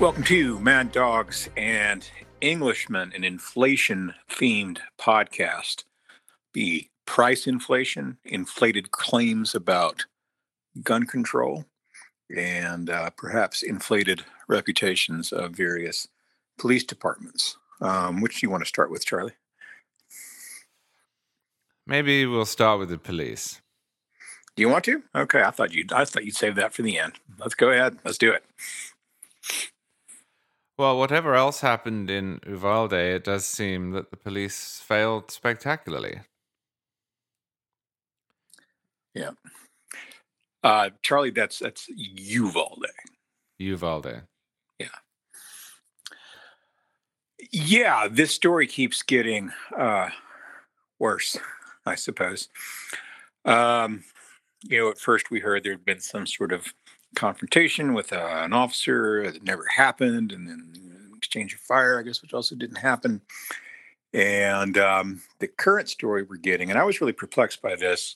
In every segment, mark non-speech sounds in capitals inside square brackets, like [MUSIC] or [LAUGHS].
Welcome to Mad Dogs and Englishmen, an inflation themed podcast. The price inflation, inflated claims about gun control, and uh, perhaps inflated reputations of various police departments. Um, which do you want to start with, Charlie? Maybe we'll start with the police. Do you want to? Okay, I thought you'd. I thought you'd save that for the end. Let's go ahead. Let's do it. Well, whatever else happened in Uvalde, it does seem that the police failed spectacularly. Yeah. Uh, Charlie, that's that's Uvalde. Uvalde. Yeah. Yeah, this story keeps getting uh, worse, I suppose. Um, you know, at first we heard there had been some sort of confrontation with uh, an officer that never happened, and then exchange of fire, I guess, which also didn't happen. And um, the current story we're getting, and I was really perplexed by this,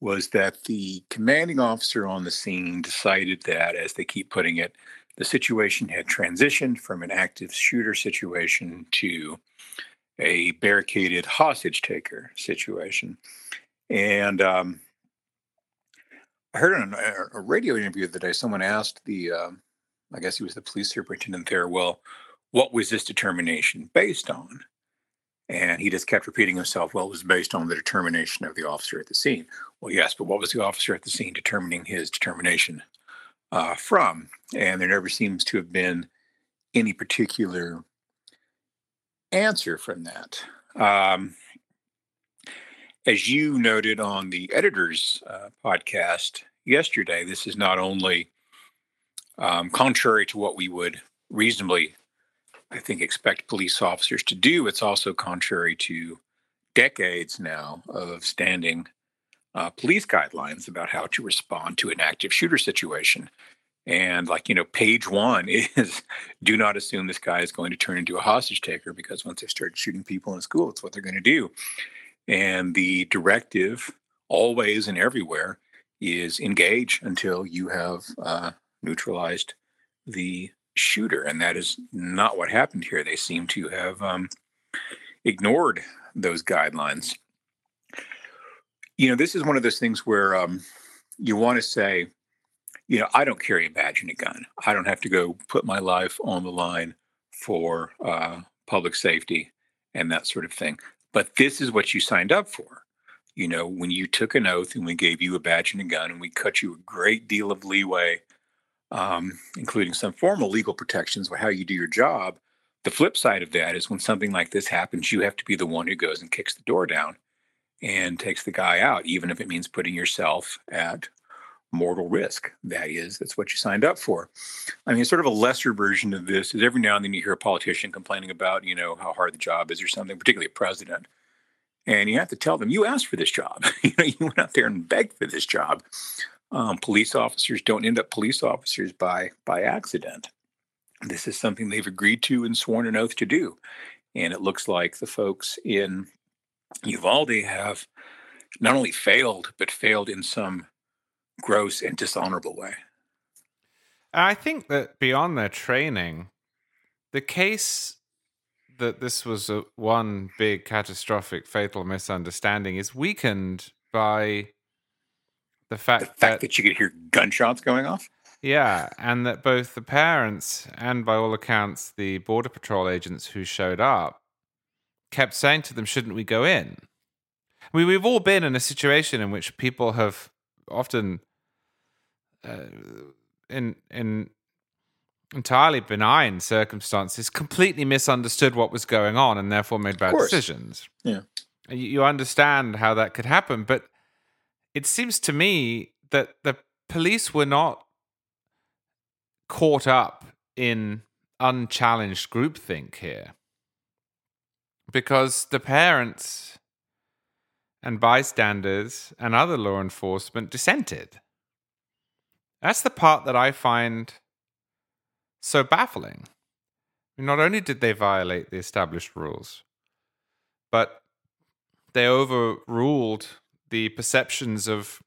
was that the commanding officer on the scene decided that, as they keep putting it, the situation had transitioned from an active shooter situation to a barricaded hostage taker situation. And um, I heard in a, a, radio interview the day someone asked the, uh, I guess he was the police superintendent there, well, what was this determination based on? And he just kept repeating himself, well, it was based on the determination of the officer at the scene. Well, yes, but what was the officer at the scene determining his determination uh, from? And there never seems to have been any particular answer from that. Um, as you noted on the editor's uh, podcast yesterday, this is not only um, contrary to what we would reasonably, I think, expect police officers to do, it's also contrary to decades now of standing uh, police guidelines about how to respond to an active shooter situation. And like, you know, page one [LAUGHS] is do not assume this guy is going to turn into a hostage taker because once they start shooting people in school, it's what they're going to do. And the directive, always and everywhere, is engage until you have uh, neutralized the shooter. And that is not what happened here. They seem to have um, ignored those guidelines. You know, this is one of those things where um, you want to say, you know, I don't carry a badge and a gun. I don't have to go put my life on the line for uh, public safety and that sort of thing. But this is what you signed up for. You know, when you took an oath and we gave you a badge and a gun and we cut you a great deal of leeway, um, including some formal legal protections for how you do your job. The flip side of that is when something like this happens, you have to be the one who goes and kicks the door down and takes the guy out, even if it means putting yourself at mortal risk. That is, that's what you signed up for. I mean, sort of a lesser version of this is every now and then you hear a politician complaining about, you know, how hard the job is or something, particularly a president. And you have to tell them, you asked for this job. [LAUGHS] you know, you went out there and begged for this job. Um, police officers don't end up police officers by by accident. This is something they've agreed to and sworn an oath to do. And it looks like the folks in Uvalde have not only failed, but failed in some gross and dishonorable way. I think that beyond their training, the case that this was a, one big catastrophic fatal misunderstanding is weakened by the fact, the fact that, that you could hear gunshots going off. Yeah, and that both the parents and, by all accounts, the border patrol agents who showed up kept saying to them, "Shouldn't we go in?" I mean, we've all been in a situation in which people have often uh, in in entirely benign circumstances completely misunderstood what was going on and therefore made bad decisions. Yeah. You, you understand how that could happen, but it seems to me that the police were not caught up in unchallenged groupthink here. Because the parents and bystanders and other law enforcement dissented. That's the part that I find so baffling. Not only did they violate the established rules, but they overruled the perceptions of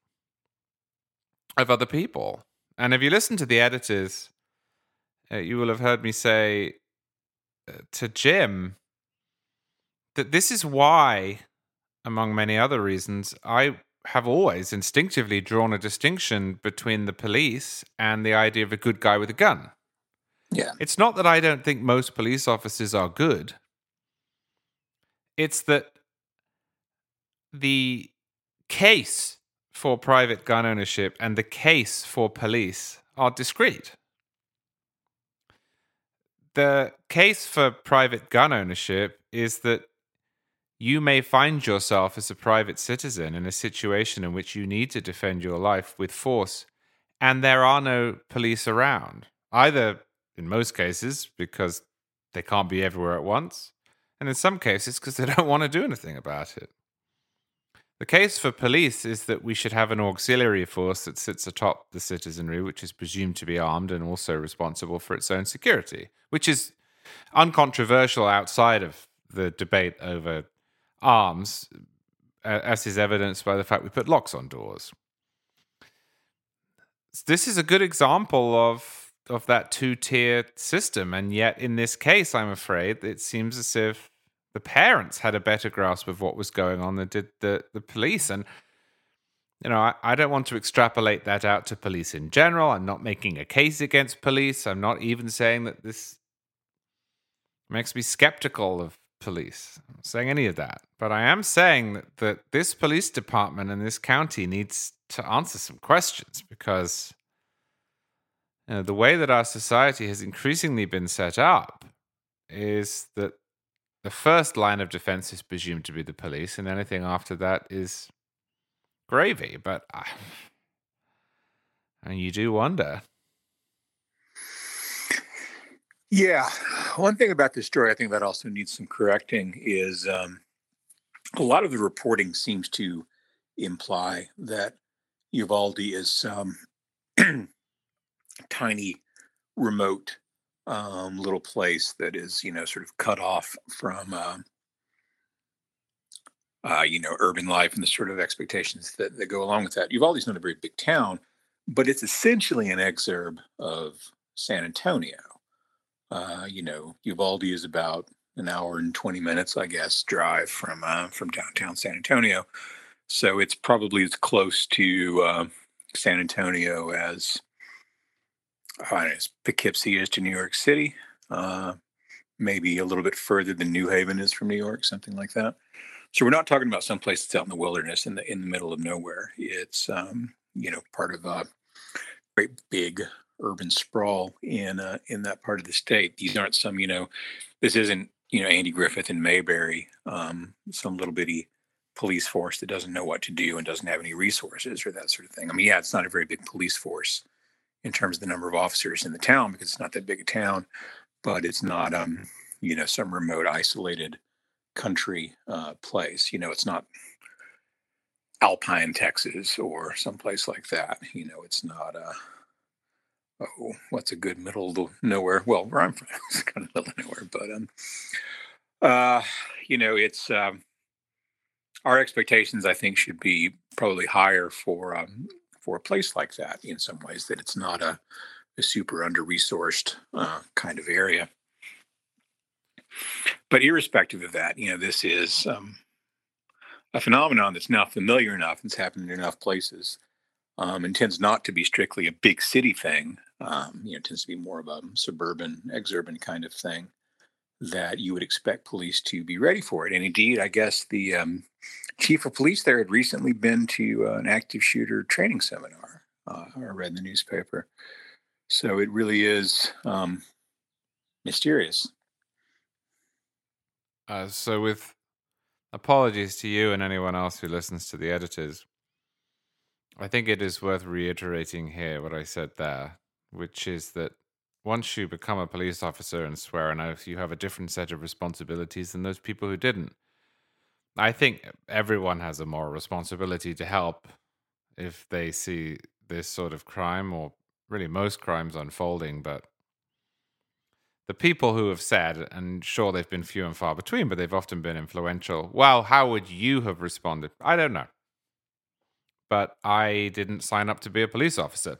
of other people. And if you listen to the editors uh, you will have heard me say uh, to Jim that this is why, among many other reasons, I have always instinctively drawn a distinction between the police and the idea of a good guy with a gun. Yeah. It's not that I don't think most police officers are good. It's that the case for private gun ownership and the case for police are discrete. The case for private gun ownership is that you may find yourself as a private citizen in a situation in which you need to defend your life with force, and there are no police around, either in most cases because they can't be everywhere at once, and in some cases because they [LAUGHS] don't want to do anything about it. The case for police is that we should have an auxiliary force that sits atop the citizenry, which is presumed to be armed and also responsible for its own security, which is uncontroversial outside of the debate over arms, as is evidenced by the fact we put locks on doors. This is a good example of of that two tier system, and yet in this case, I'm afraid it seems as if the parents had a better grasp of what was going on than did the the police. And you know, I, I don't want to extrapolate that out to police in general. I'm not making a case against police. I'm not even saying that this makes me skeptical of police. I'm not saying any of that. But I am saying that, that this police department in this county needs to answer some questions because you know, the way that our society has increasingly been set up is that the first line of defense is presumed to be the police, and anything after that is gravy. But [SIGHS] uh, and you do wonder. Yeah, one thing about this story I think that also needs some correcting is um, a lot of the reporting seems to imply that Uvalde is some [CLEARS THROAT] tiny, remote um, little place that is, you know, sort of cut off from, uh, uh, you know, urban life and the sort of expectations that, that go along with that. Uvalde's not a very big town, but it's essentially an exurb of San Antonio. Uh, you know, Uvalde is about an hour and 20 minutes, I guess, drive from uh, from downtown San Antonio. So it's probably as close to uh, San Antonio as uh, as Poughkeepsie is to New York City. Uh, maybe a little bit further than New Haven is from New York, something like that. So we're not talking about some place that's out in the wilderness in the in the middle of nowhere. It's um, you know part of a great big urban sprawl in uh, in that part of the state. These aren't some you know this isn't you know Andy Griffith and Mayberry, um, some little bitty police force that doesn't know what to do and doesn't have any resources or that sort of thing. I mean, yeah, it's not a very big police force in terms of the number of officers in the town because it's not that big a town, but it's not um you know some remote isolated country uh, place. You know, it's not Alpine, Texas, or someplace like that. You know, it's not uh oh, what's a good middle of nowhere? Well, where I'm from, [LAUGHS] it's kind of middle of nowhere, but um, uh, you know, it's um, our expectations. I think should be probably higher for um, for a place like that. In some ways, that it's not a, a super under resourced uh, kind of area. But irrespective of that, you know, this is um, a phenomenon that's now familiar enough. and It's happened in enough places um, and tends not to be strictly a big city thing. Um, you know, tends to be more of a suburban, exurban kind of thing that you would expect police to be ready for it. And indeed, I guess the um, chief of police there had recently been to uh, an active shooter training seminar. Uh, I read in the newspaper. So it really is um, mysterious. Uh, so, with apologies to you and anyone else who listens to the editors, I think it is worth reiterating here what I said there, which is that once you become a police officer and swear an oath, you have a different set of responsibilities than those people who didn't. I think everyone has a moral responsibility to help if they see this sort of crime, or really most crimes unfolding. But the people who have said, and sure, they've been few and far between, but they've often been influential. Well, how would you have responded? I don't know but I didn't sign up to be a police officer.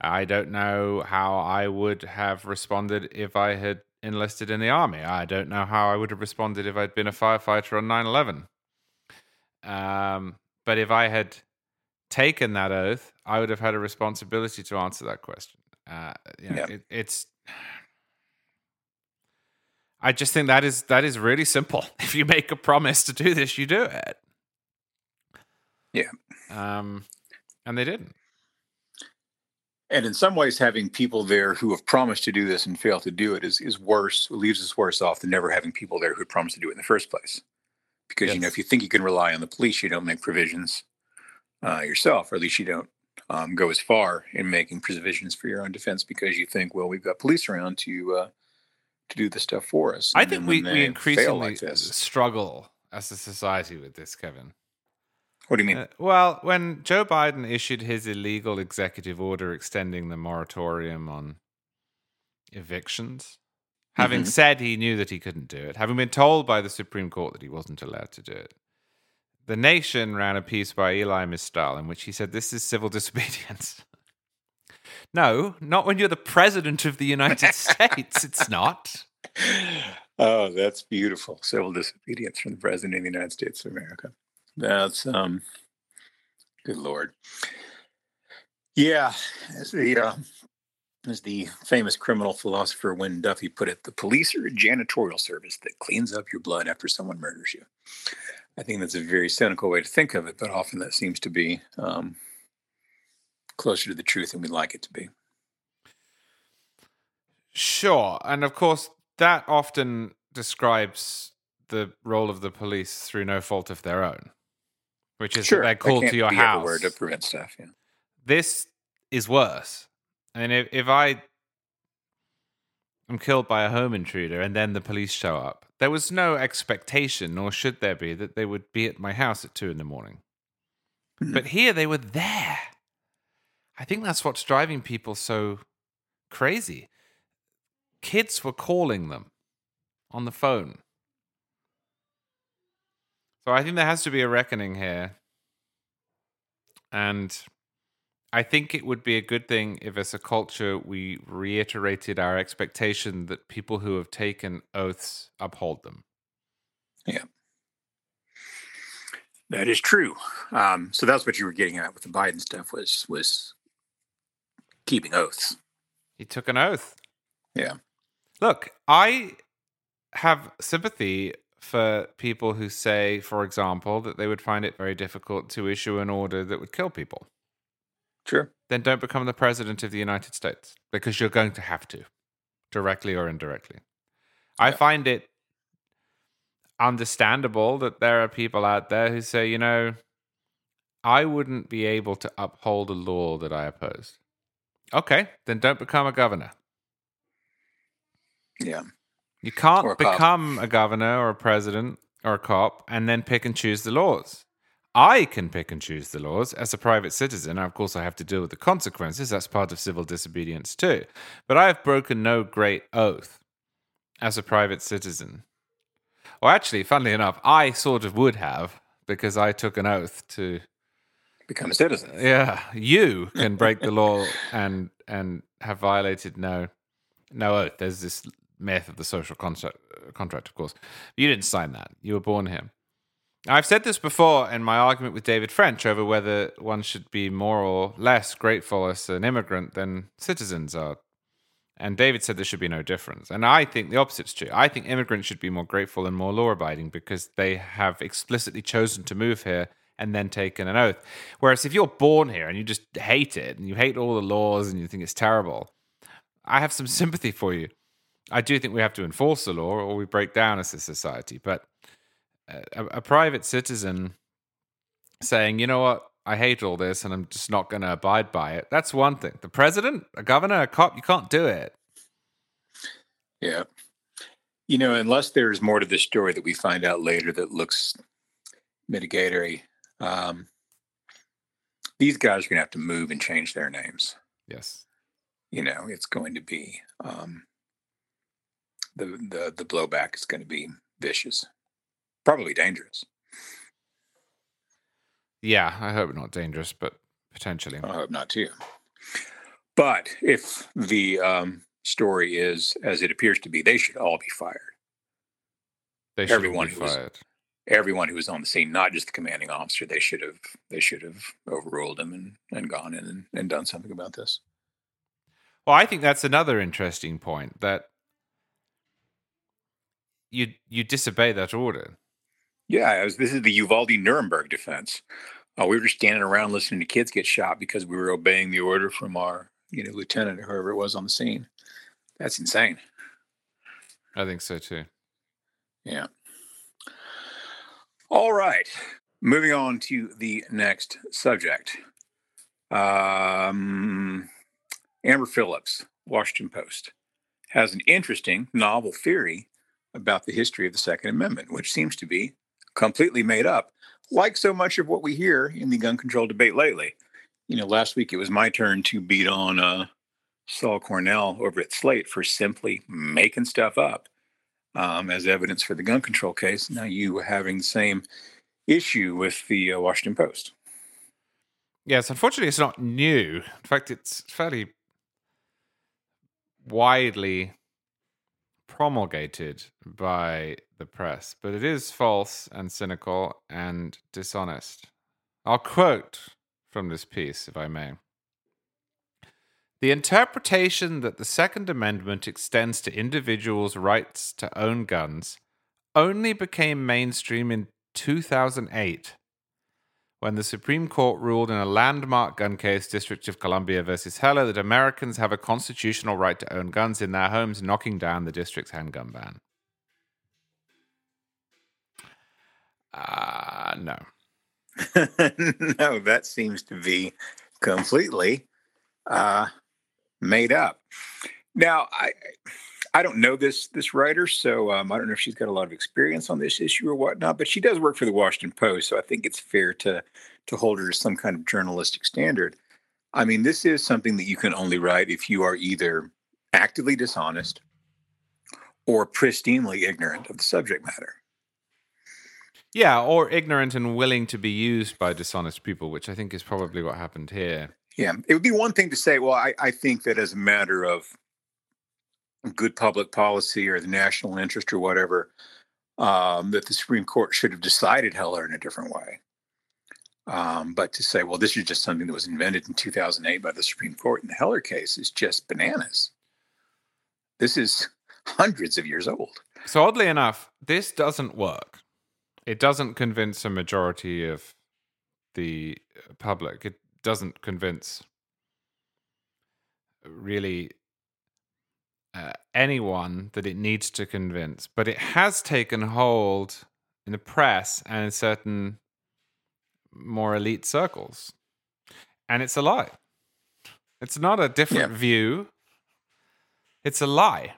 I don't know how I would have responded if I had enlisted in the army. I don't know how I would have responded if I'd been a firefighter on 9 11. Um, but if I had taken that oath, I would have had a responsibility to answer that question. Uh, you know, Yeah. it, it's. I just think that is that is really simple. [LAUGHS] If you make a promise to do this, you do it. Yeah. Um, and they didn't. And in some ways, having people there who have promised to do this and fail to do it is, is worse, leaves us worse off than never having people there who promised to do it in the first place. Because, you know, if you think you can rely on the police, you don't make provisions uh, yourself, or at least you don't um, go as far in making provisions for your own defense because you think, well, we've got police around to uh, to do the stuff for us. I think we, we increasingly like struggle as a society with this, Kevin. What do you mean? Uh, well, when Joe Biden issued his illegal executive order extending the moratorium on evictions, having Mhm. said he knew that he couldn't do it, having been told by the Supreme Court that he wasn't allowed to do it, the nation ran a piece by Elie Mystal in which he said this is civil [LAUGHS] disobedience. no, not when you're the president of the United [LAUGHS] States. It's not. Oh, that's beautiful. Civil disobedience from the President of the United States of America. That's um good lord. Yeah, as the uh, as the famous criminal philosopher Wynn Duffy put it, the police are a janitorial service that cleans up your blood after someone murders you. I think that's a very cynical way to think of it, but often that seems to be um, closer to the truth than we'd like it to be. Sure. And of course, that often describes the role of the police through no fault of their own, which is that they're called to your house. everywhere to prevent stuff. Yeah. This is worse. I mean, if, if I am killed by a home intruder and then the police show up, there was no expectation, nor should there be, that they would be at my house at two in the morning. Mhm. But here they were there. I think that's what's driving people so crazy. Kids were calling them on the phone. So I think there has to be a reckoning here. And I think it would be a good thing if, as a culture, we reiterated our expectation that people who have taken oaths uphold them. Yeah. That is true. Um, so that's what you were getting at with the Biden stuff was was keeping oaths. He took an oath. Yeah. Look, I have sympathy for people who say, for example, that they would find it very difficult to issue an order that would kill people. Sure. Then don't become the president of the United States because you're going to have to, directly or indirectly. I find it understandable that there are people out there who say, you know, I wouldn't be able to uphold a law that I oppose. Okay, then don't become a governor. Yeah. You can't a cop. become a governor or a president or a cop and then pick and choose the laws. I can pick and choose the laws as a private citizen. Of course, I have to deal with the consequences. That's part of civil disobedience too. But I have broken no great oath as a private citizen. Well, actually, funnily enough, I sort of would have because I took an oath to Become a citizen. yeah, you can break the law and and have violated no no oath. There's this myth of the social contract, contract, of course. You didn't sign that. You were born here. I've said this before in my argument with David French over whether one should be more or less grateful as an immigrant than citizens are. And David said there should be no difference. And I think the opposite's true. I think immigrants should be more grateful and more law abiding because they have explicitly chosen to move here and then taken an oath. Whereas if you're born here and you just hate it and you hate all the laws and you think it's terrible, I have some sympathy for you. I do think we have to enforce the law or we break down as a society. But a, a private citizen saying, you know what, I hate all this and I'm just not going to abide by it, that's one thing. The president, a governor, a cop, you can't do it. Yeah. You know, unless there's more to this story that we find out later that looks mitigatory, um, these guys are going to have to move and change their names. Yes. You know, it's going to be um, the the the blowback is going to be vicious, probably dangerous. Yeah, I hope not dangerous, but potentially. I hope not too. But if the um, story is as it appears to be, they should all be fired. They should Everyone be who was- Everyone who was on the scene, not just the commanding officer, they should have they should have overruled him and, and gone in and, and done something about this. Well, I think that's another interesting point that you you disobey that order. Yeah, was, this is the Uvalde Nuremberg defense. Uh, we were just standing around listening to kids get shot because we were obeying the order from our you know lieutenant or whoever it was on the scene. That's insane. I think so too. Yeah. All right. Moving on to the next subject. Um, Amber Phillips, Washington Post, has an interesting novel theory about the history of the Second Amendment, which seems to be completely made up, like so much of what we hear in the gun control debate lately. You know, last week it was my turn to beat on uh, Saul Cornell over at Slate for simply making stuff up um, as evidence for the gun control case. Now you having the same issue with the uh, Washington Post. Yes, unfortunately, it's not new. In fact, it's fairly widely promulgated by the press, but it is false and cynical and dishonest. I'll quote from this piece, if I may. The interpretation that the Second Amendment extends to individuals' rights to own guns only became mainstream in 2008 when the Supreme Court ruled in a landmark gun case, District of Columbia versus Heller, that Americans have a constitutional right to own guns in their homes, knocking down the district's handgun ban. Uh, no. [LAUGHS] no, that seems to be completely uh, made up. Now, I I don't know this this writer, so um, I don't know if she's got a lot of experience on this issue or whatnot. But she does work for the Washington Post, so I think it's fair to to hold her to some kind of journalistic standard. I mean, this is something that you can only write if you are either actively dishonest or pristinely ignorant of the subject matter. Yeah, or ignorant and willing to be used by dishonest people, which I think is probably what happened here. Yeah, it would be one thing to say, well, I, I think that as a matter of good public policy or the national interest or whatever, um, that the Supreme Court should have decided Heller in a different way. Um, but to say, well, this is just something that was invented in 2008 by the Supreme Court in the Heller case is just bananas. This is hundreds of years old. So, oddly enough, this doesn't work. It doesn't convince a majority of the public. It doesn't convince really uh, anyone that it needs to convince, but it has taken hold in the press and in certain more elite circles. And it's a lie. It's not a different Yeah. view, it's a lie.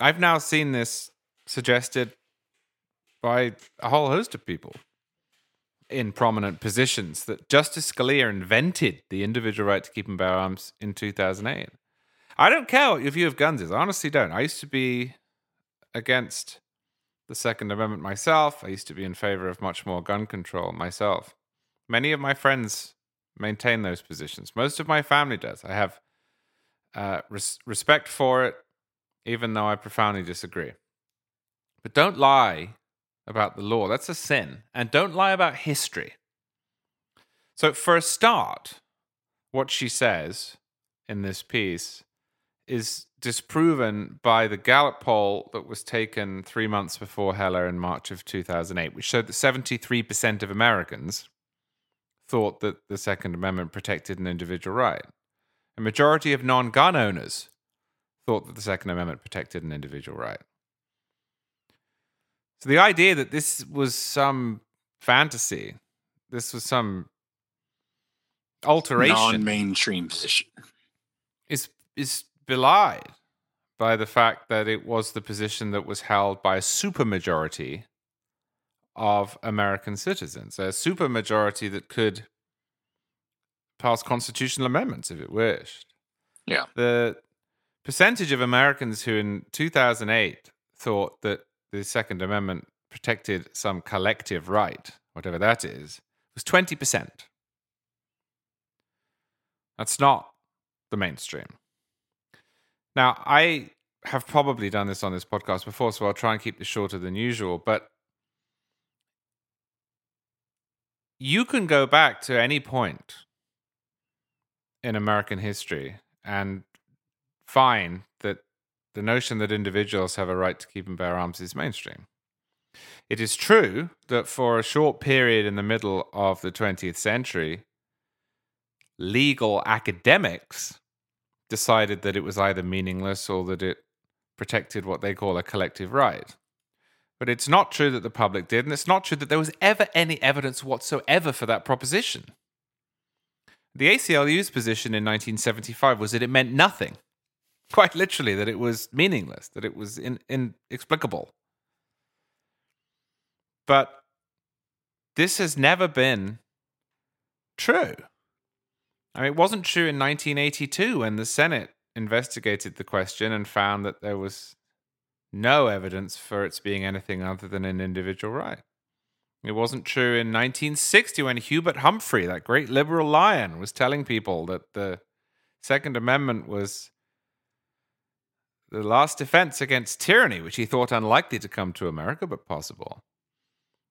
I've now seen this suggested by a whole host of people in prominent positions that Justice Scalia invented the individual right to keep and bear arms in 2008. I don't care what your view of guns is. I honestly don't. I used to be against the Second Amendment myself. I used to be in favor of much more gun control myself. Many of my friends maintain those positions. Most of my family does. I have uh, res- respect for it, even though I profoundly disagree. But don't lie about the law. That's a sin. And don't lie about history. So, for a start, what she says in this piece is disproven by the Gallup poll that was taken three months before Heller in March of 2008, which showed that 73% of Americans thought that the Second Amendment protected an individual right. A majority of non gun owners thought that the Second Amendment protected an individual right. So the idea that this was some fantasy, this was some alteration, Non-mainstream position. is is belied by the fact that it was the position that was held by a supermajority of American citizens, a supermajority that could pass constitutional amendments if it wished. Yeah. The percentage of Americans who in 2008 thought that the Second Amendment protected some collective right, whatever that is, was 20%. That's not the mainstream. Now, I have probably done this on this podcast before, so I'll try and keep this shorter than usual, but you can go back to any point in American history and find that the notion that individuals have a right to keep and bear arms is mainstream. It is true that for a short period in the middle of the 20th century, legal academics decided that it was either meaningless or that it protected what they call a collective right. But it's not true that the public did, and it's not true that there was ever any evidence whatsoever for that proposition. The ACLU's position in 1975 was that it meant nothing. Quite literally, that it was meaningless, that it was in, inexplicable. But this has never been true. Mean, it wasn't true in 1982 when the Senate investigated the question and found that there was no evidence for its being anything other than an individual right. It wasn't true in 1960 when Hubert Humphrey, that great liberal lion, was telling people that the Second Amendment was the last defense against tyranny, which he thought unlikely to come to America, but possible.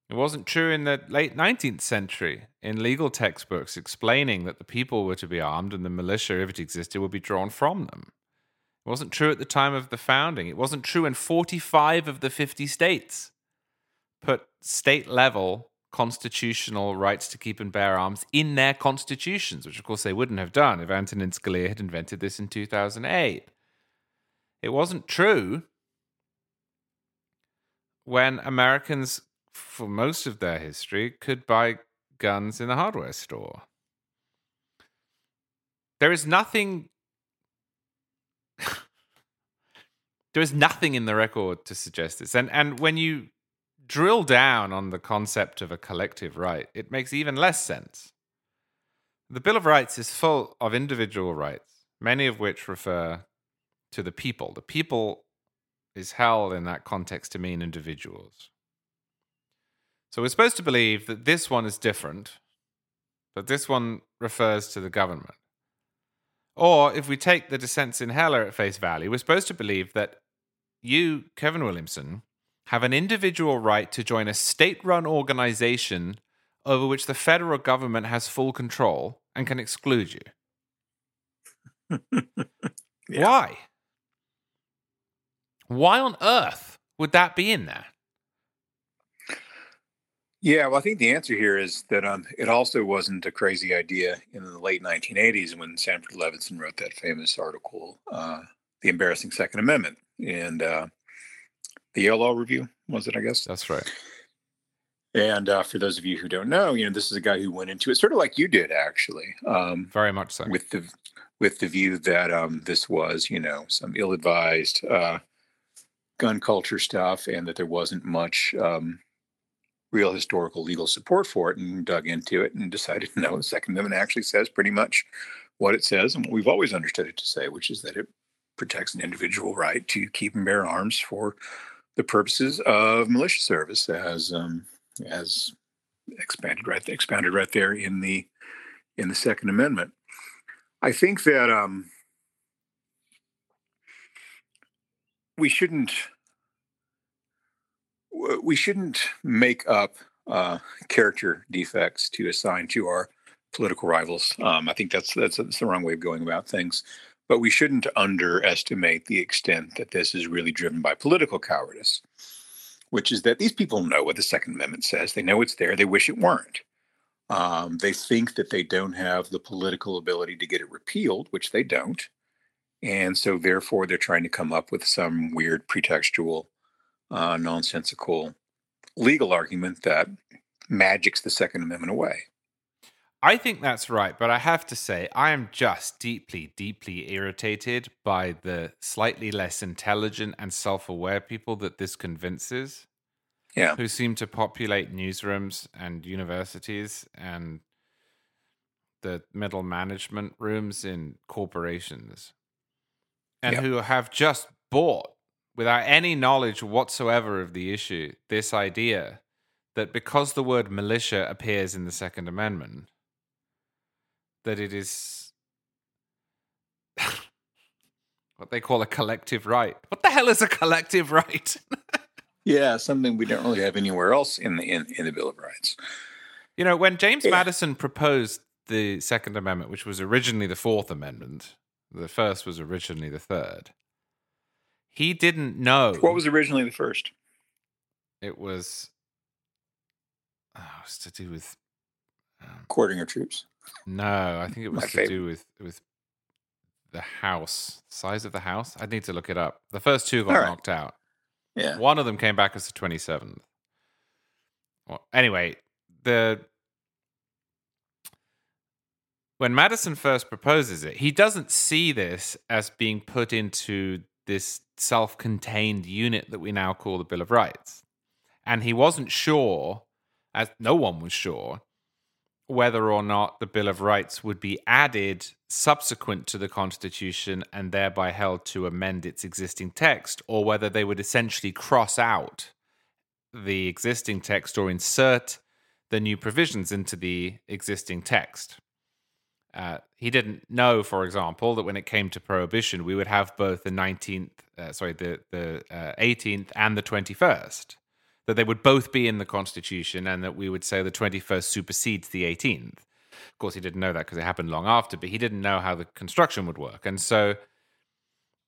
It wasn't true in the late 19th century in legal textbooks explaining that the people were to be armed and the militia, if it existed, would be drawn from them. It wasn't true at the time of the founding. It wasn't true in 45 of the 50 states. Put state level constitutional rights to keep and bear arms in their constitutions, which of course they wouldn't have done if Antonin Scalia had invented this in 2008. It wasn't true when Americans for most of their history, could buy guns in a hardware store. There is nothing. [LAUGHS] there is nothing in the record to suggest this. And, and when you drill down on the concept of a collective right, it makes even less sense. The Bill of Rights is full of individual rights, many of which refer to the people. The people is held in that context to mean individuals. So we're supposed to believe that this one is different, but this one refers to the government. Or if we take the dissents in Heller at face value, we're supposed to believe that you, Kevin Williamson, have an individual right to join a state run organization over which the federal government has full control and can exclude you. [LAUGHS] yeah. Why? Why on earth would that be in there? Yeah, well, I think the answer here is that um, it also wasn't a crazy idea in the late 1980s when Sanford Levinson wrote that famous article, uh, "The Embarrassing Second Amendment," and uh, the Yale Law Review was it? I guess that's right. And uh, for those of you who don't know, you know, this is a guy who went into it sort of like you did, actually. Um, Very much so. With the with the view that um, this was, you know, some ill-advised uh, gun culture stuff, and that there wasn't much. Um, real historical legal support for it and dug into it and decided [LAUGHS] no, the Second Amendment actually says pretty much what it says and what we've always understood it to say, which is that it protects an individual right to keep and bear arms for the purposes of militia service, as um, as expanded right expanded right there in the in the Second Amendment. I think that um, we shouldn't we shouldn't make up uh, character defects to assign to our political rivals. Um, I think that's, that's that's the wrong way of going about things. But we shouldn't underestimate the extent that this is really driven by political cowardice, which is that these people know what the Second Amendment says. They know it's there. They wish it weren't. Um, they think that they don't have the political ability to get it repealed, which they don't. And so, therefore, they're trying to come up with some weird pretextual uh, nonsensical legal argument that magics the Second Amendment away. I think that's right, but I have to say, I am just deeply, deeply irritated by the slightly less intelligent and self aware people that this convinces. Yeah. Who seem to populate newsrooms and universities and the middle management rooms in corporations. And who have just bought without any knowledge whatsoever of the issue, this idea that because the word militia appears in the Second Amendment, that it is [LAUGHS] what they call a collective right. What the hell is a collective right? [LAUGHS] yeah, something we don't really have anywhere else in the in, in the Bill of Rights. You know, when James Yeah. Madison proposed the Second Amendment, which was originally the Fourth Amendment, the first was originally the third. He didn't know What was originally the first? it was. Oh, it was to do with. Um, Quartering of troops. no, I think it was My to favorite. do with with the house size of the house. I need to look it up. The first two got right. knocked out. Yeah. One of them came back as the 27th. Well, anyway, the when Madison first proposes it, he doesn't see this as being put into this self-contained unit that we now call the Bill of Rights. And he wasn't sure, as no one was sure, whether or not the Bill of Rights would be added subsequent to the Constitution and thereby held to amend its existing text, or whether they would essentially cross out the existing text or insert the new provisions into the existing text. Uh, he didn't know, for example, that when it came to prohibition, we would have both the 19th, uh, sorry, the, the uh, 18th and the 21st that they would both be in the Constitution and that we would say the 21st supersedes the 18th. Of course, he didn't know that because it happened long after, but he didn't know how the construction would work. And so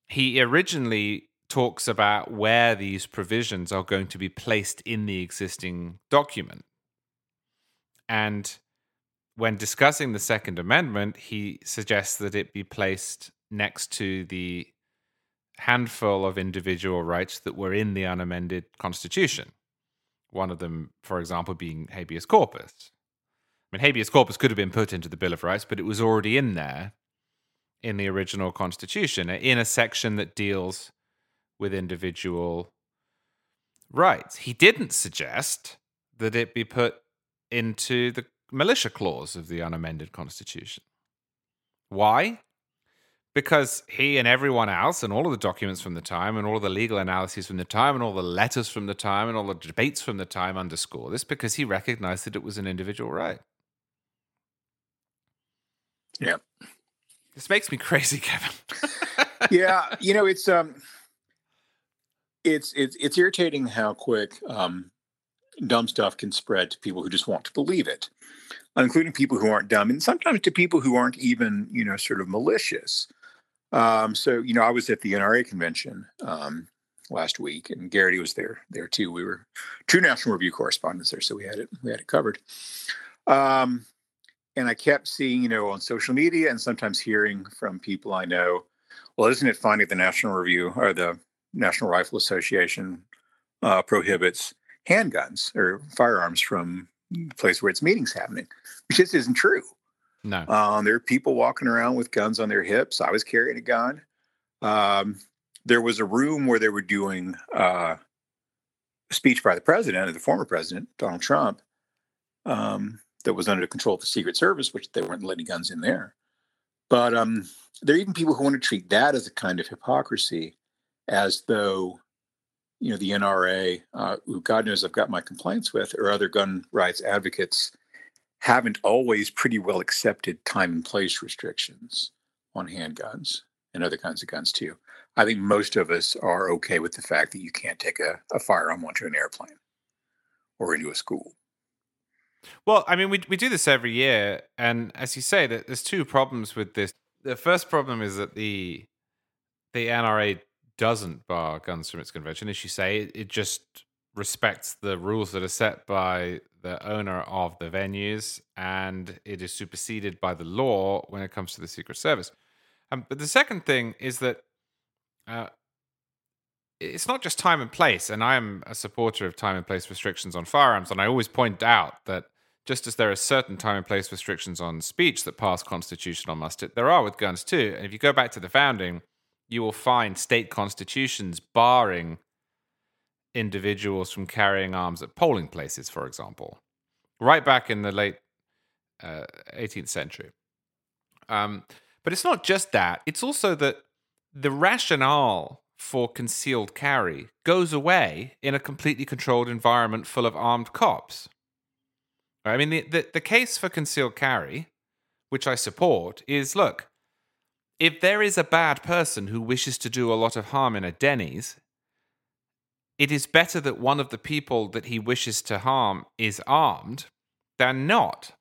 he originally talks about where these provisions are going to be placed in the existing document. And when discussing the Second Amendment, he suggests that it be placed next to the handful of individual rights that were in the unamended Constitution. One of them, for example, being habeas corpus. I mean, habeas corpus could have been put into the Bill of Rights, but it was already in there in the original Constitution, in a section that deals with individual rights. He didn't suggest that it be put into the militia clause of the unamended Constitution. Why? Because he and everyone else, and all of the documents from the time, and all of the legal analyses from the time, and all the letters from the time, and all the debates from the time underscore this because he recognized that it was an individual right. Yeah. This makes me crazy, Kevin. [LAUGHS] yeah, you know, it's um it's it's it's irritating how quick um dumb stuff can spread to people who just want to believe it. Including people who aren't dumb and sometimes to people who aren't even, you know, sort of malicious. Um, so, you know, I was at the NRA convention um last week and Geraghty was there there too. We were two national review correspondents there, so we had it we had it covered. Um and I kept seeing, you know, on social media and sometimes hearing from people I know, well, isn't it funny the National Review or the National Rifle Association uh, prohibits handguns or firearms from the place where its meetings happening, which just isn't true. no. Um, there are people walking around with guns on their hips. I was carrying a gun. Um, there was a room where they were doing uh, a speech by the president, the former president, Donald Trump, um, that was under the control of the Secret Service, which they weren't letting guns in there. But um, there are even people who want to treat that as a kind of hypocrisy, as though, you know, the NRA, uh, who God knows I've got my complaints with, or other gun rights advocates haven't always pretty well accepted time and place restrictions on handguns and other kinds of guns too. I think most of us are okay with the fact that you can't take a, a firearm onto an airplane or into a school. Well, I mean, we we do this every year, and as you say, that there's two problems with this. The first problem is that the the NRA doesn't bar guns from its convention, as you say. It, just respects the rules that are set by the owner of the venues, and it is superseded by the law when it comes to the Secret Service. Um, but the second thing is that uh, it's not just time and place, and I am a supporter of time and place restrictions on firearms, and I always point out that just as there are certain time and place restrictions on speech that pass constitutional muster, there are with guns too. And if you go back to the founding, you will find state constitutions barring individuals from carrying arms at polling places, for example, right back in the late uh, 18th century. Um, but it's not just that, it's also that the rationale for concealed carry goes away in a completely controlled environment full of armed cops. I mean, the, the, the case for concealed carry, which I support, is look, if there is a bad person who wishes to do a lot of harm in a Denny's, it is better that one of the people that he wishes to harm is armed than not.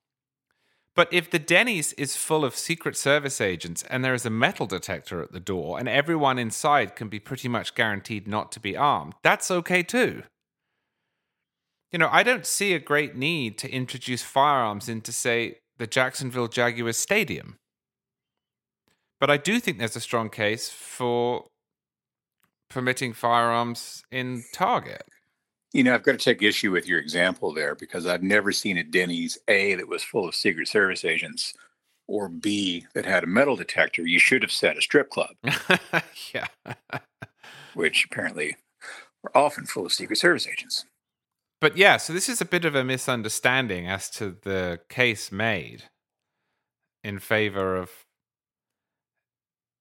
But if the Denny's is full of Secret Service agents and there is a metal detector at the door and everyone inside can be pretty much guaranteed not to be armed, that's okay too. You know, I don't see a great need to introduce firearms into, say, the Jacksonville Jaguars Stadium. But I do think there's a strong case for permitting firearms in Target. You know, I've got to take issue with your example there because I've never seen a Denny's A that was full of Secret Service agents or B that had a metal detector. You should have said a strip club. [LAUGHS] yeah. which apparently are often full of Secret Service agents. But yeah, so this is a bit of a misunderstanding as to the case made in favor of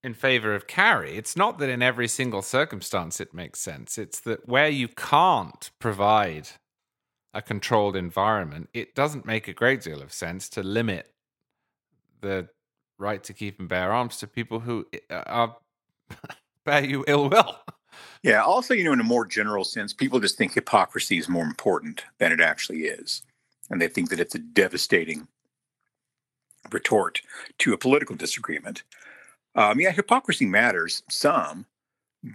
in favor of carry. It's not that in every single circumstance it makes sense. It's that where you can't provide a controlled environment, it doesn't make a great deal of sense to limit the right to keep and bear arms to people who uh, are [LAUGHS] bear you ill will. Yeah. Also, you know, in a more general sense, people just think hypocrisy is more important than it actually is. And they think that it's a devastating retort to a political disagreement. Um, yeah, hypocrisy matters some,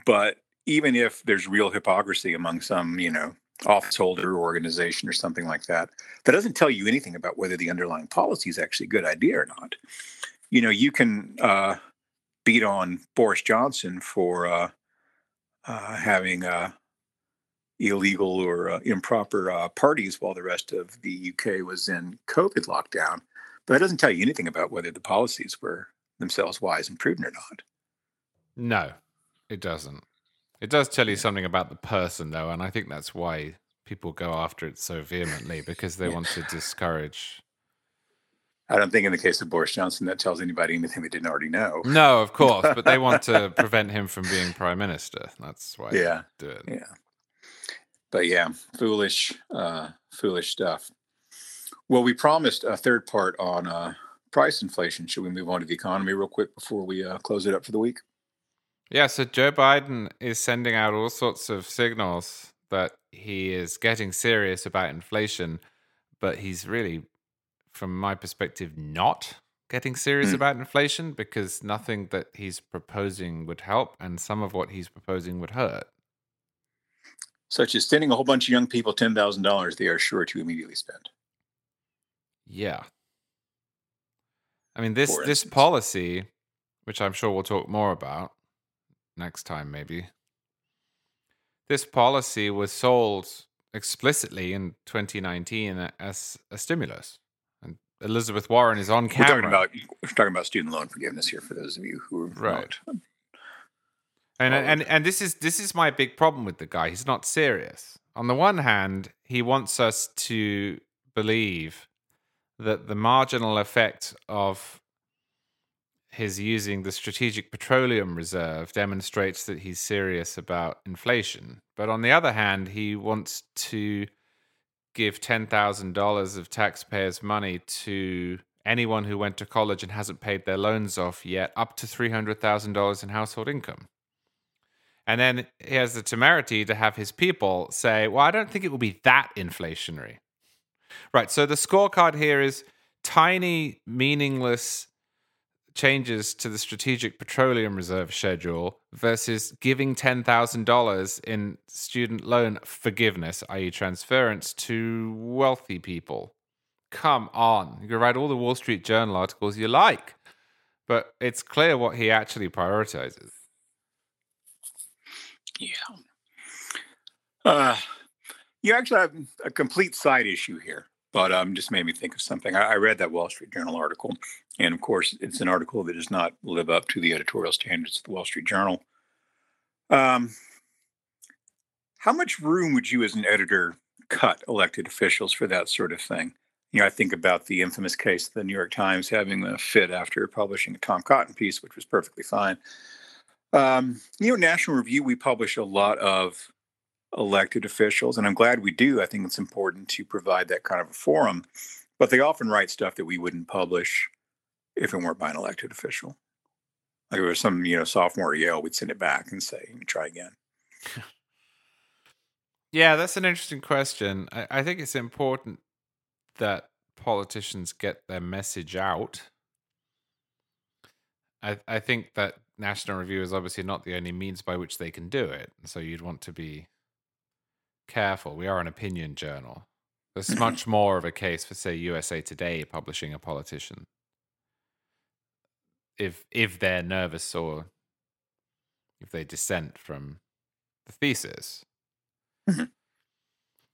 but even if there's real hypocrisy among some, you know, office holder organization or something like that, that doesn't tell you anything about whether the underlying policy is actually a good idea or not. You know, you can uh, beat on Boris Johnson for uh, uh, having uh, illegal or uh, improper uh, parties while the rest of the UK was in COVID lockdown, but that doesn't tell you anything about whether the policies were themselves wise and prudent or not. No, it doesn't. It does tell you something about the person, though, and I think that's why people go after it so vehemently because they yeah. want to discourage. I don't think in the case of Boris Johnson that tells anybody anything they didn't already know. No, of course, but they want to [LAUGHS] prevent him from being prime minister. That's why yeah. do it. Yeah. But yeah, foolish, uh, foolish stuff. Well, we promised a third part on uh, price inflation. Should we move on to the economy real quick before we uh, close it up for the week? Yeah, so Joe Biden is sending out all sorts of signals that he is getting serious about inflation, but he's really, from my perspective, not getting serious mm. about inflation because nothing that he's proposing would help, and some of what he's proposing would hurt. Such as sending a whole bunch of young people $10,000 they are sure to immediately spend. Yeah, I mean this this policy, which I'm sure we'll talk more about next time, maybe. This policy was sold explicitly in 2019 as a stimulus, and Elizabeth Warren is on camera. We're talking about we're talking about student loan forgiveness here for those of you who are right. Not, and and and this is this is my big problem with the guy. He's not serious. On the one hand, he wants us to believe that the marginal effect of his using the Strategic Petroleum Reserve demonstrates that he's serious about inflation. But on the other hand, he wants to give $10,000 of taxpayers' money to anyone who went to college and hasn't paid their loans off yet, up to $300,000 in household income. And then he has the temerity to have his people say, Well, I don't think it will be that inflationary. Right. So the scorecard here is tiny, meaningless changes to the Strategic Petroleum Reserve schedule versus giving $10,000 in student loan forgiveness, i.e., transference, to wealthy people. Come on. You can write all the Wall Street Journal articles you like, but it's clear what he actually prioritizes. Yeah. Uh, you actually have a complete side issue here, but um, just made me think of something. I, I read that Wall Street Journal article, and of course, it's an article that does not live up to the editorial standards of the Wall Street Journal. Um, how much room would you, as an editor, cut elected officials for that sort of thing? You know, I think about the infamous case, of the New York Times having a fit after publishing a Tom Cotton piece, which was perfectly fine. Um, you know, National Review, we publish a lot of elected officials, and I'm glad we do. I think it's important to provide that kind of a forum, but they often write stuff that we wouldn't publish if it weren't by an elected official. Like if it was some, you know, sophomore at Yale, we'd send it back and say, try again. [LAUGHS] Yeah, that's an interesting question. I, I think it's important that politicians get their message out. I I think that National Review is obviously not the only means by which they can do it. So you'd want to be careful. We are an opinion journal. There's much more of a case for, say, USA Today publishing a politician. If if they're nervous or if they dissent from the thesis. Mhm.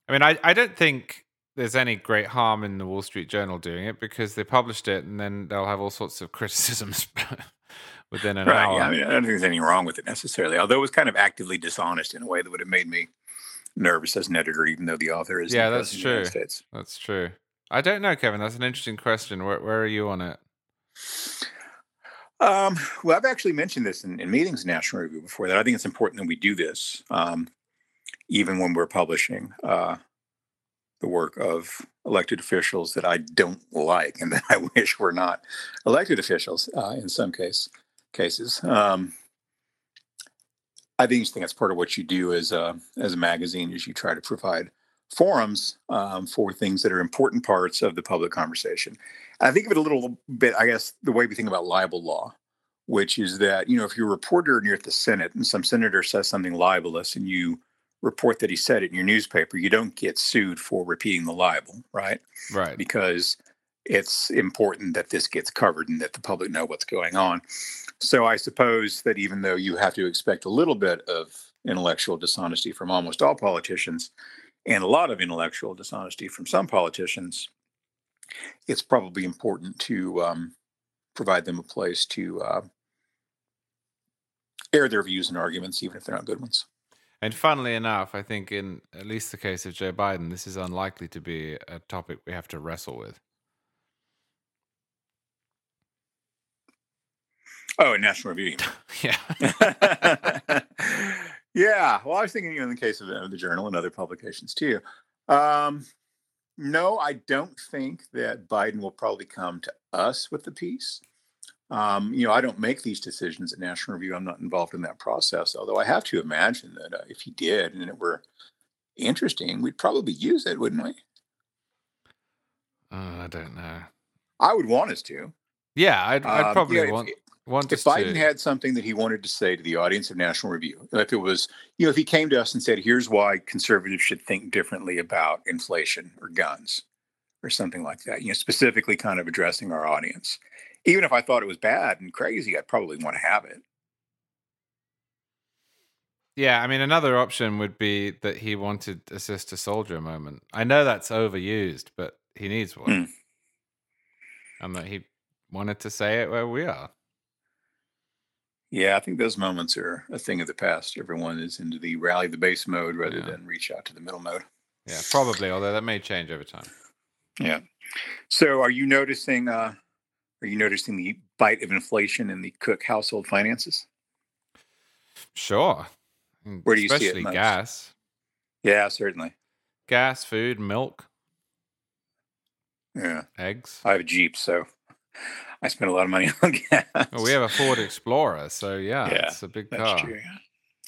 I mean, I, I don't think there's any great harm in the Wall Street Journal doing it because they published it and then they'll have all sorts of [LAUGHS] criticisms within an Right. hour. Yeah, I mean, I don't think there's anything wrong with it necessarily, although it was kind of actively dishonest in a way that would have made me nervous as an editor, even though the author is Yeah, that's true. That's true. I don't know, Kevin. That's an interesting question. Where, where are you on it? Um, well, I've actually mentioned this in, in meetings in National Review before that I think it's important that we do this, um, even when we're publishing uh, the work of elected officials that I don't like and that [LAUGHS] I wish were not elected officials uh, in some case cases. Um, I think think that's part of what you do as a as a magazine is you try to provide forums um, for things that are important parts of the public conversation. And I think of it a little bit, I guess, the way we think about libel law, which is that you know if you're a reporter and you're at the Senate and some senator says something libelous and you report that he said it in your newspaper, you don't get sued for repeating the libel, right? Right. because it's important that this gets covered and that the public know what's going on. So I suppose that even though you have to expect a little bit of intellectual dishonesty from almost all politicians and a lot of intellectual dishonesty from some politicians, it's probably important to um, provide them a place to uh, air their views and arguments, even if they're not good ones. And funnily enough, I think in at least the case of Joe Biden, this is unlikely to be a topic we have to wrestle with. Oh, National Review. [LAUGHS] yeah. [LAUGHS] yeah. Well, I was thinking, you know, in the case of uh, the journal and other publications too. Um, no, I don't think that Biden will probably come to us with the piece. Um, you know, I don't make these decisions at National Review. I'm not involved in that process. Although I have to imagine that uh, if he did and it were interesting, we'd probably use it, wouldn't we? Oh, I don't know. I would want us to. Yeah, I'd, I'd Um, probably you know, want want if Biden to. had something that he wanted to say to the audience of National Review, if it was, you know, if he came to us and said, here's why conservatives should think differently about inflation or guns or something like that, you know, specifically kind of addressing our audience. Even if I thought it was bad and crazy, I'd probably want to have it. Yeah, I mean, another option would be that he wanted a Sister Souljah moment. I know that's overused, but he needs one. Hmm. And that he wanted to say it where we are. Yeah, I think those moments are a thing of the past. Everyone is into the rally the base mode rather Yeah. than reach out to the middle mode. Yeah, probably, although that may change over time. Yeah. So are you noticing uh are you noticing the bite of inflation in the Cooke household finances? Sure. Where do you see it Especially most? gas. Yeah, certainly. Gas, food, milk, Yeah. eggs. I have a Jeep, so I spent a lot of money [LAUGHS] on gas. Well, we have a Ford Explorer, so yeah, Yeah, it's a big That's car. true.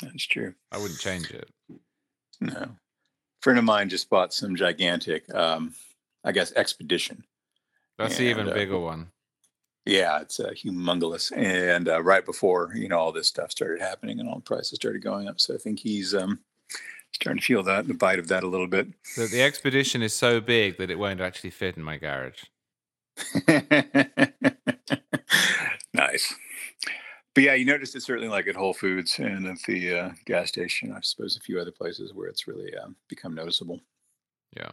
That's true. I wouldn't change it. No. A friend of mine just bought some gigantic, um, I guess, expedition. That's the even uh, bigger one. Yeah, it's uh, humongous. And uh, right before you know all this stuff started happening and all the prices started going up, so I think he's um, starting to feel that the bite of that a little bit. The, the expedition is so big that it won't actually fit in my garage. [LAUGHS] nice. But yeah, you noticed it certainly like at Whole Foods and at the uh, gas station. I suppose a few other places where it's really um, become noticeable. Yeah.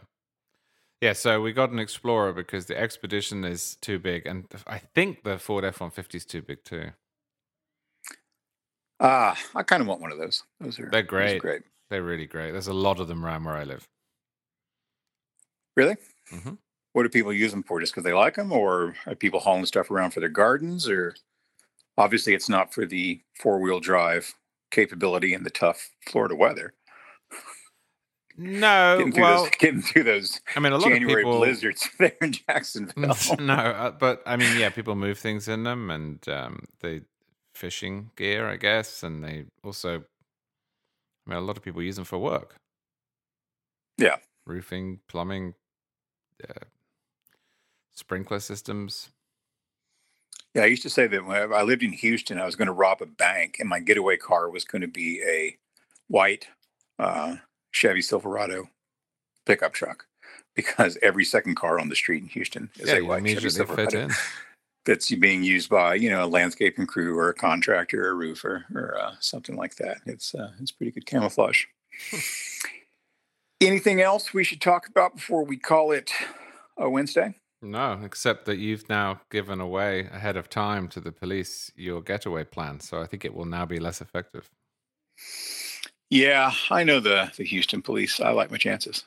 Yeah, so we got an Explorer because the Expedition is too big, and I think the Ford F one fifty is too big too. Ah, I kind of want one of those. Those are They're those are great. great. They're really great. There's a lot of them around where I live. Really? Mhm. What do people use them for? Just because they like them, or are people hauling stuff around for their gardens? Or obviously, it's not for the four wheel drive capability in the tough Florida weather. No, Getting through well, those, [LAUGHS] getting through those I mean, a lot January of people. blizzards [LAUGHS] there in Jacksonville. [LAUGHS] no, uh, but I mean, yeah, people move things in them, and um, they fishing gear, I guess, and they also, I mean, a lot of people use them for work. Yeah. roofing, plumbing, uh, sprinkler systems. Yeah, I used to say that when I lived in Houston, I was going to rob a bank, and my getaway car was going to be a white uh, Chevy Silverado pickup truck because every second car on the street in Houston is yeah, a white Chevy Silverado in. [LAUGHS] that's being used by you know a landscaping crew or a contractor or a roofer or uh, something like that. It's uh, it's pretty good camouflage. [LAUGHS] Anything else we should talk about before we call it a Wednesday? No, except that you've now given away ahead of time to the police your getaway plan, so I think it will now be less effective. Yeah, I know the the Houston police. I like my chances.